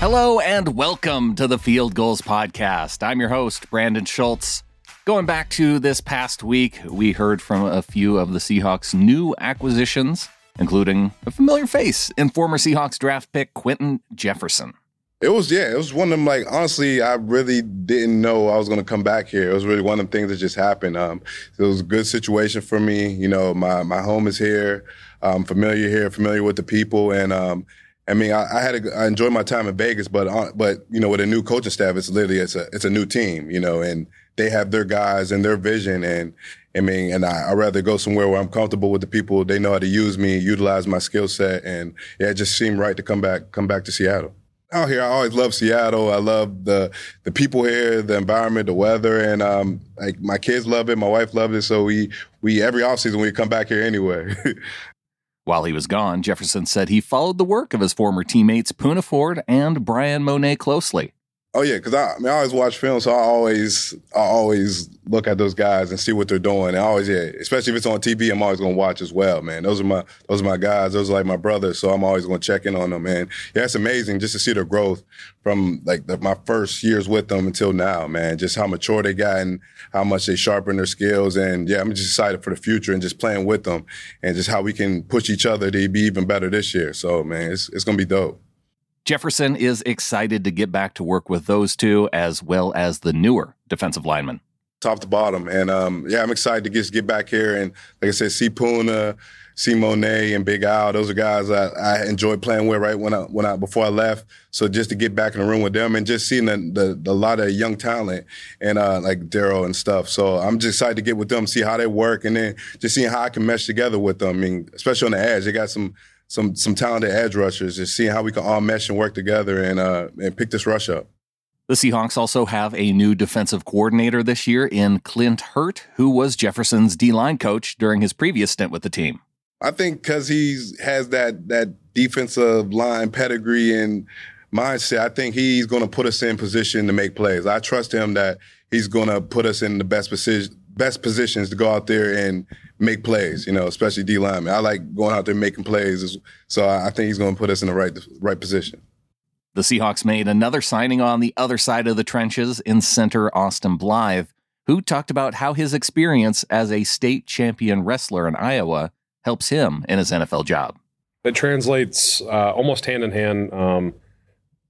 Hello and welcome to the Field Gulls Podcast. I'm your host, Brandon Schultz. Going back to this past week, we heard from a few of the Seahawks' new acquisitions, including a familiar face in former Seahawks draft pick Quinton Jefferson. It was yeah, it was one of them. Like honestly, I really didn't know I was going to come back here. It was really one of the things that just happened. Um, it was a good situation for me. You know, my my home is here. I'm familiar here, familiar with the people, and um, I mean, I, I had a, I enjoyed my time in Vegas, but uh, but you know, with a new coaching staff, it's literally it's a it's a new team, you know, and they have their guys and their vision, and I mean, and I I rather go somewhere where I'm comfortable with the people. They know how to use me, utilize my skill set, and yeah, it just seemed right to come back come back to Seattle. Out here, I always love Seattle. I love the the people here, the environment, the weather, and um, like my kids love it, my wife loves it. So we we every offseason we come back here anyway. While he was gone, Jefferson said he followed the work of his former teammates Poona Ford and Bryan Mone closely. Oh yeah, because I, I, mean, I always watch film, so I always I always look at those guys and see what they're doing. And I always yeah, especially if it's on TV, I'm always gonna watch as well, man. Those are my those are my guys. Those are like my brothers, so I'm always gonna check in on them, man. Yeah, it's amazing just to see their growth from like the, my first years with them until now, man. Just how mature they got and how much they sharpen their skills. And yeah, I'm just excited for the future and just playing with them and just how we can push each other to be even better this year. So man, it's it's gonna be dope. Jefferson is excited to get back to work with those two as well as the newer defensive linemen. Top to bottom. And um, yeah, I'm excited to just get back here and, like I said, see Poona, see Mone and Big Al. Those are guys I, I enjoyed playing with right when I when I before I left. So just to get back in the room with them and just seeing the, the, the lot of young talent and uh, like Darrell and stuff. So I'm just excited to get with them, see how they work, and then just seeing how I can mesh together with them. I mean, especially on the edge, they got some some some talented edge rushers, and seeing how we can all mesh and work together and uh, and pick this rush up. The Seahawks also have a new defensive coordinator this year in Clint Hurtt, who was Jefferson's D line coach during his previous stint with the team. I think because he has that that defensive line pedigree and mindset, I think he's going to put us in position to make plays. I trust him that he's going to put us in the best position best positions to go out there and make plays, you know, especially D lineman. I like going out there making plays. So I think he's going to put us in the right right position. The Seahawks made another signing on the other side of the trenches in center Austin Blythe, who talked about how his experience as a state champion wrestler in Iowa helps him in his NFL job. It translates uh, almost hand in hand. Um,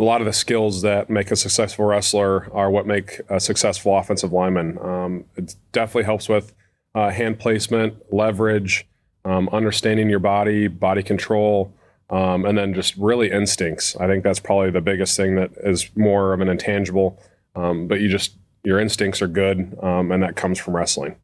a lot of the skills that make a successful wrestler are what make a successful offensive lineman. Um, it definitely helps with uh, hand placement, leverage, um, understanding your body, body control, um, and then just really instincts. I think that's probably the biggest thing that is more of an intangible, um, but you just your instincts are good, um, and that comes from wrestling.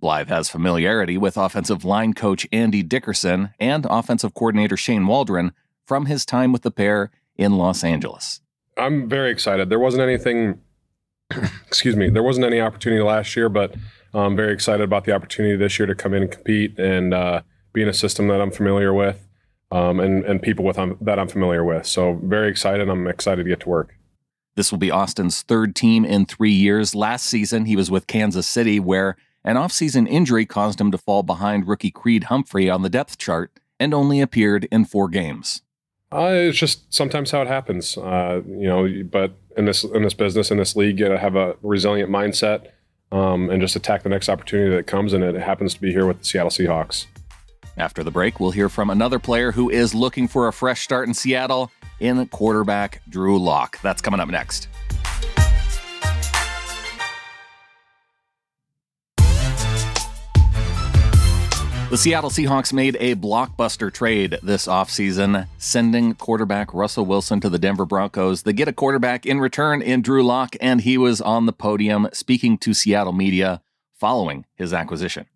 Blythe has familiarity with offensive line coach Andy Dickerson and offensive coordinator Shane Waldron from his time with the pair in Los Angeles. I'm very excited. There wasn't anything, excuse me, there wasn't any opportunity last year, but I'm very excited about the opportunity this year to come in and compete and uh, be in a system that I'm familiar with um, and, and people with um, that I'm familiar with. So very excited. I'm excited to get to work. This will be Austin's third team in three years. Last season, he was with Kansas City, where an offseason injury caused him to fall behind rookie Creed Humphrey on the depth chart and only appeared in four games. Uh, it's just sometimes how it happens, uh, you know. But in this in this business in this league, you gotta have a resilient mindset um, and just attack the next opportunity that comes. And it happens to be here with the Seattle Seahawks. After the break, we'll hear from another player who is looking for a fresh start in Seattle in quarterback Drew Lock. That's coming up next. The Seattle Seahawks made a blockbuster trade this offseason, sending quarterback Russell Wilson to the Denver Broncos. They get a quarterback in return in Drew Lock, and he was on the podium speaking to Seattle media following his acquisition.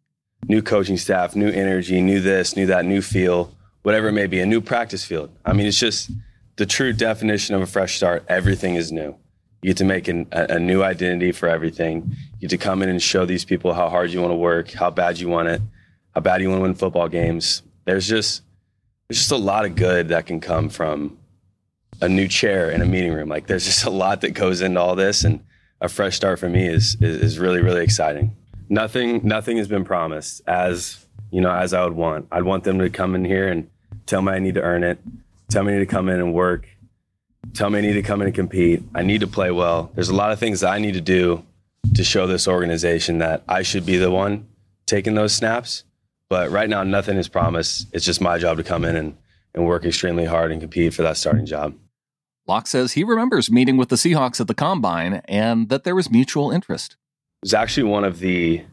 New coaching staff, new energy, new this, new that, new feel, whatever it may be, a new practice field. I mean, it's just the true definition of a fresh start. Everything is new. You get to make an, a, a new identity for everything. You get to come in and show these people how hard you want to work, how bad you want it bad you want to win football games. There's just there's just a lot of good that can come from a new chair in a meeting room. Like there's just a lot that goes into all this, and a fresh start for me is is, is really really exciting. Nothing nothing has been promised as you know as I would want. I'd want them to come in here and tell me I need to earn it, tell me I need to come in and work, tell me I need to come in and compete. I need to play well. There's a lot of things that I need to do to show this organization that I should be the one taking those snaps. But right now, nothing is promised. It's just my job to come in and, and work extremely hard and compete for that starting job. Lock says he remembers meeting with the Seahawks at the combine and that there was mutual interest. It was actually one of the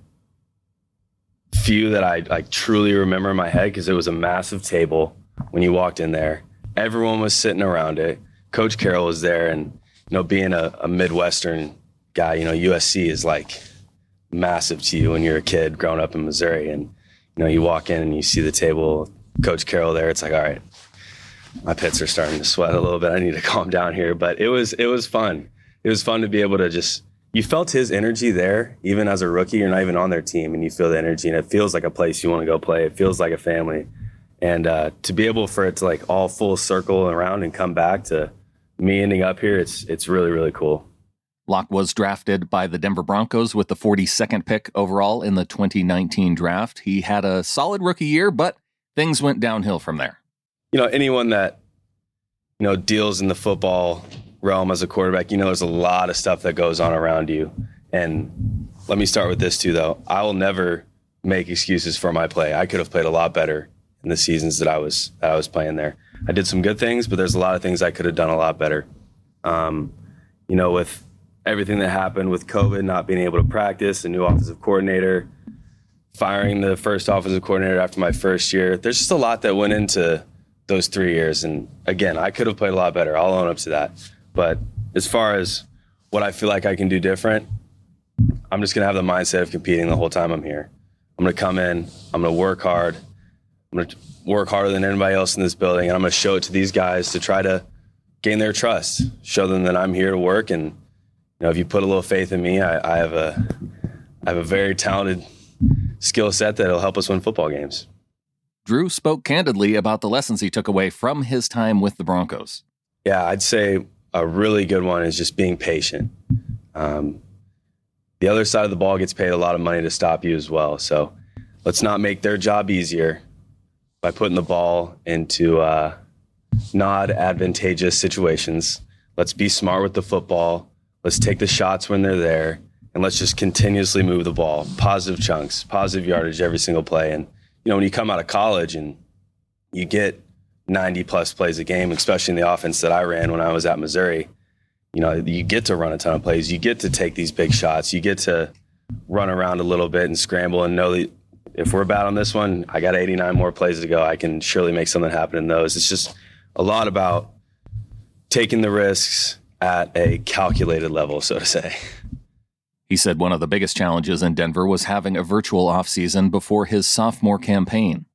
few that I like truly remember in my head because it was a massive table when you walked in there. Everyone was sitting around it. Coach Carroll was there, and you know, being a, a Midwestern guy, you know, USC is like massive to you when you're a kid growing up in Missouri, and you know, you walk in and you see the table, Coach Carroll there. It's like, all right, my pits are starting to sweat a little bit. I need to calm down here. But it was it was fun. It was fun to be able to just you felt his energy there, even as a rookie. You're not even on their team, and you feel the energy, and it feels like a place you want to go play. It feels like a family, and uh, to be able for it to like all full circle around and come back to me ending up here, it's it's really really cool. Lock was drafted by the Denver Broncos with the 42nd pick overall in the 2019 draft. He had a solid rookie year, but things went downhill from there. You know, anyone that you know deals in the football realm as a quarterback, you know there's a lot of stuff that goes on around you. And let me start with this too though. I will never make excuses for my play. I could have played a lot better in the seasons that I was that I was playing there. I did some good things, but there's a lot of things I could have done a lot better. Um, you know, with everything that happened with COVID, not being able to practice, a new offensive coordinator, firing the first offensive coordinator after my first year. There's just a lot that went into those three years. And again, I could have played a lot better. I'll own up to that. But as far as what I feel like I can do different, I'm just going to have the mindset of competing the whole time I'm here. I'm going to come in, I'm going to work hard, I'm going to work harder than anybody else in this building, and I'm going to show it to these guys to try to gain their trust, show them that I'm here to work. And, know, if you put a little faith in me, I, I have a, I have a very talented skill set that'll help us win football games. Drew spoke candidly about the lessons he took away from his time with the Broncos. Yeah, I'd say a really good one is just being patient. Um, the other side of the ball gets paid a lot of money to stop you as well. So let's not make their job easier by putting the ball into uh, not advantageous situations. Let's be smart with the football. Let's take the shots when they're there, and let's just continuously move the ball. Positive chunks, positive yardage every single play. And you know, when you come out of college and you get 90 plus plays a game, especially in the offense that I ran when I was at Missouri. You know, you get to run a ton of plays. You get to take these big shots. You get to run around a little bit and scramble and know that if we're bad on this one, I got 89 more plays to go. I can surely make something happen in those. It's just a lot about taking the risks at a calculated level, so to say. He said one of the biggest challenges in Denver was having a virtual offseason before his sophomore campaign.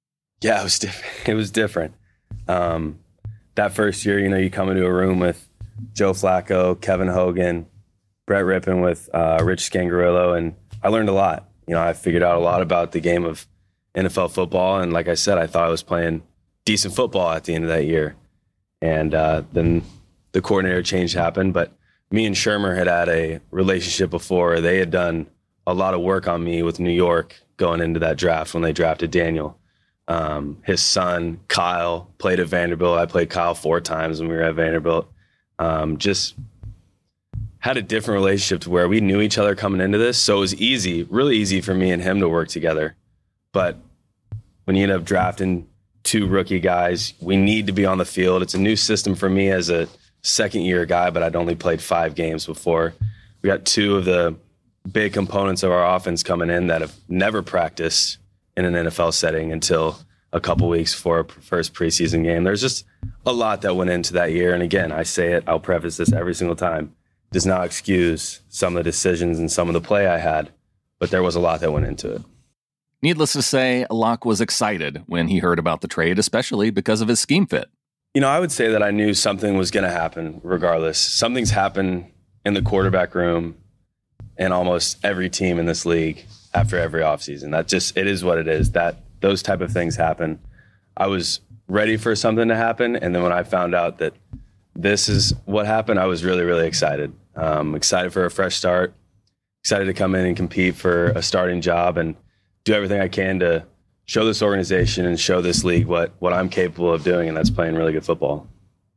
Yeah, it was different. It was different. Um, that first year, you know, you come into a room with Joe Flacco, Kevin Hogan, Brett Rypien with uh, Rich Scangarello, and I learned a lot. You know, I figured out a lot about the game of NFL football, and like I said, I thought I was playing decent football at the end of that year. And uh, then the coordinator change happened, but me and Shurmur had had a relationship before. They had done a lot of work on me with New York going into that draft when they drafted Daniel. Um, his son Kyle played at Vanderbilt. I played Kyle four times when we were at Vanderbilt. Um, just had a different relationship to where we knew each other coming into this, so it was easy, really easy for me and him to work together. But when you end up drafting two rookie guys, we need to be on the field. It's a new system for me as a second year guy, but I'd only played five games before. We got two of the big components of our offense coming in that have never practiced in an NFL setting until a couple weeks for first preseason game. There's just a lot that went into that year. And again, I say it, I'll preface this every single time. Does not excuse some of the decisions and some of the play I had, but there was a lot that went into it. Needless to say, Lock was excited when he heard about the trade, especially because of his scheme fit. You know, I would say that I knew something was going to happen regardless. Something's happened in the quarterback room and almost every team in this league after every offseason. That just it is what it is. That those type of things happen. I was ready for something to happen, and then when I found out that this is what happened, I was really really excited. Um, excited for a fresh start. Excited to come in and compete for a starting job and do everything I can to show this organization and show this league what what I'm capable of doing, and that's playing really good football.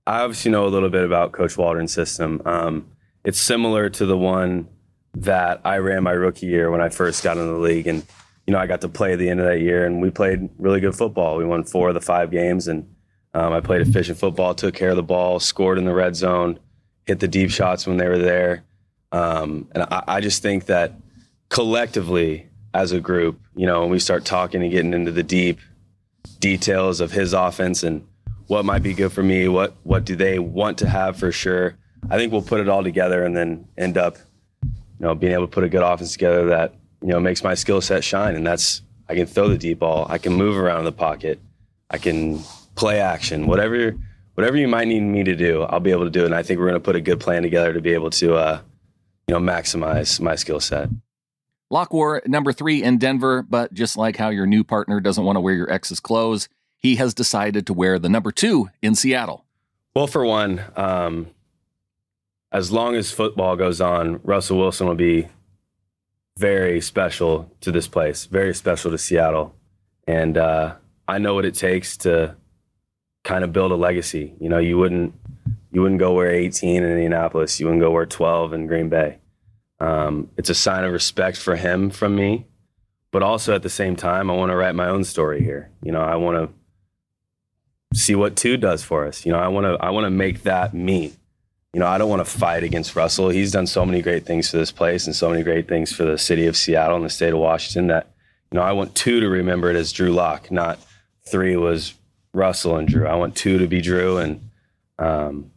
I obviously know a little bit about Coach Waldron's system. Um, it's similar to the one that I ran my rookie year when I first got into the league, and you know I got to play at the end of that year, and we played really good football. We won four of the five games, and um, I played efficient football, took care of the ball, scored in the red zone, hit the deep shots when they were there, um, and I, I just think that collectively as a group, you know, when we start talking and getting into the deep details of his offense and what might be good for me, what what do they want to have for sure. I think we'll put it all together and then end up, you know, being able to put a good offense together that you know makes my skill set shine. And that's I can throw the deep ball, I can move around in the pocket, I can play action, whatever whatever you might need me to do, I'll be able to do it. And I think we're going to put a good plan together to be able to, uh, you know, maximize my skill set. Lock wore number three in Denver, but just like how your new partner doesn't want to wear your ex's clothes, he has decided to wear the number two in Seattle. Well, for one, um, as long as football goes on, Russell Wilson will be very special to this place, very special to Seattle. And uh, I know what it takes to kind of build a legacy. You know, you wouldn't you wouldn't go wear 18 in Indianapolis. You wouldn't go wear 12 in Green Bay. Um, it's a sign of respect for him from me, but also at the same time, I want to write my own story here. You know, I want to see what two does for us. You know, I want to I want to make that me. You know, I don't want to fight against Russell. He's done so many great things for this place and so many great things for the city of Seattle and the state of Washington that you know I want two to remember it as Drew Lock, not three was Russell and Drew. I want two to be Drew, and um,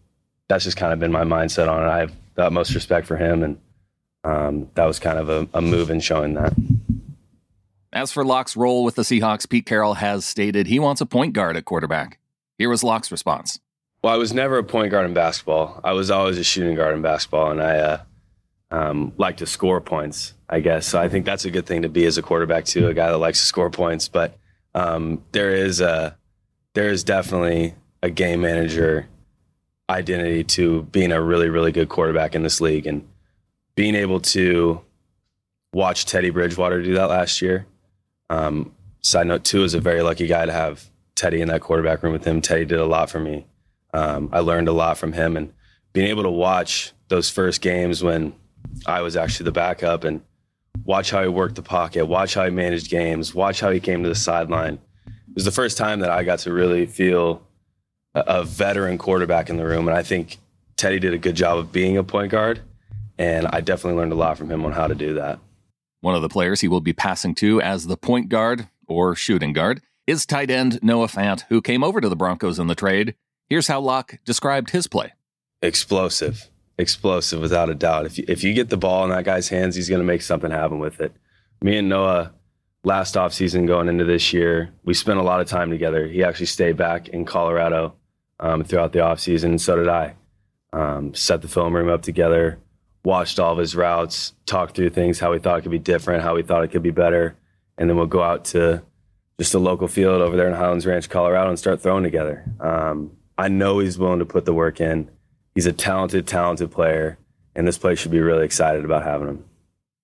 that's just kind of been my mindset on it. I have the utmost respect for him, and um, that was kind of a, a move in showing that. As for Lock's role with the Seahawks, Pete Carroll has stated he wants a point guard at quarterback. Here was Lock's response. Well, I was never a point guard in basketball. I was always a shooting guard in basketball, and I uh, um, like to score points, I guess. So I think that's a good thing to be as a quarterback, too, a guy that likes to score points. But um, there is a, there is definitely a game manager identity to being a really, really good quarterback in this league. And being able to watch Teddy Bridgewater do that last year. Um, side note, too, is a very lucky guy to have Teddy in that quarterback room with him. Teddy did a lot for me. Um, I learned a lot from him and being able to watch those first games when I was actually the backup and watch how he worked the pocket, watch how he managed games, watch how he came to the sideline. It was the first time that I got to really feel a, a veteran quarterback in the room. And I think Teddy did a good job of being a point guard. And I definitely learned a lot from him on how to do that. One of the players he will be passing to as the point guard or shooting guard is tight end Noah Fant, who came over to the Broncos in the trade. Here's how Lock described his play explosive, explosive without a doubt. If you, if you get the ball in that guy's hands, he's going to make something happen with it. Me and Noah, last offseason going into this year, we spent a lot of time together. He actually stayed back in Colorado um, throughout the offseason, and so did I. Um, set the film room up together, watched all of his routes, talked through things, how we thought it could be different, how we thought it could be better. And then we'll go out to just a local field over there in Highlands Ranch, Colorado, and start throwing together. Um, I know he's willing to put the work in. He's a talented, talented player, and this place should be really excited about having him.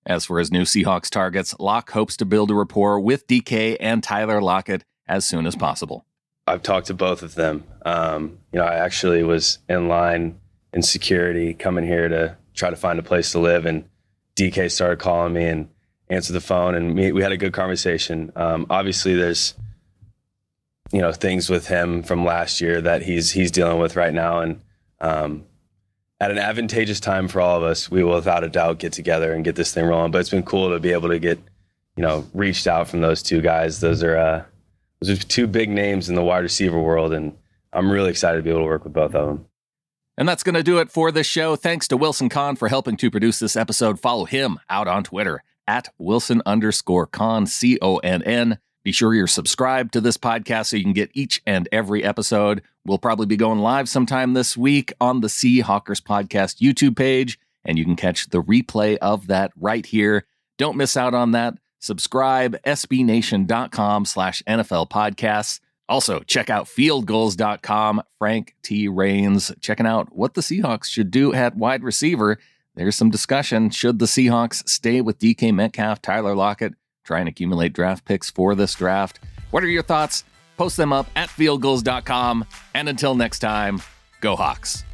As for his new Seahawks targets, Lock hopes to build a rapport with DK and Tyler Lockett as soon as possible. I've talked to both of them. Um, you know, I actually was in line in security coming here to try to find a place to live. And DK started calling me and answered the phone, and we, we had a good conversation. Um, obviously, there's you know things with him from last year that he's he's dealing with right now, and um, at an advantageous time for all of us, we will without a doubt get together and get this thing rolling. But it's been cool to be able to get you know reached out from those two guys. Those are uh, those are two big names in the wide receiver world, and I'm really excited to be able to work with both of them. And that's going to do it for this show. Thanks to Wilson Conn for helping to produce this episode. Follow him out on Twitter at Wilson underscore Conn, C O N N. Be sure you're subscribed to this podcast so you can get each and every episode. We'll probably be going live sometime this week on the Seahawkers Podcast YouTube page, and you can catch the replay of that right here. Don't miss out on that. Subscribe, sbnation.com slash NFL podcasts. Also, check out fieldgulls.com. Frank T. Raines checking out what the Seahawks should do at wide receiver. There's some discussion. Should the Seahawks stay with DK Metcalf, Tyler Lockett, try and accumulate draft picks for this draft? What are your thoughts? Post them up at fieldgulls.com. And until next time, Go Hawks.